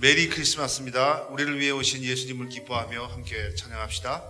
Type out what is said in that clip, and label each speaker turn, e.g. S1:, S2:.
S1: 메리 크리스마스입니다. 우리를 위해 오신 예수님을 기뻐하며 함께 찬양합시다.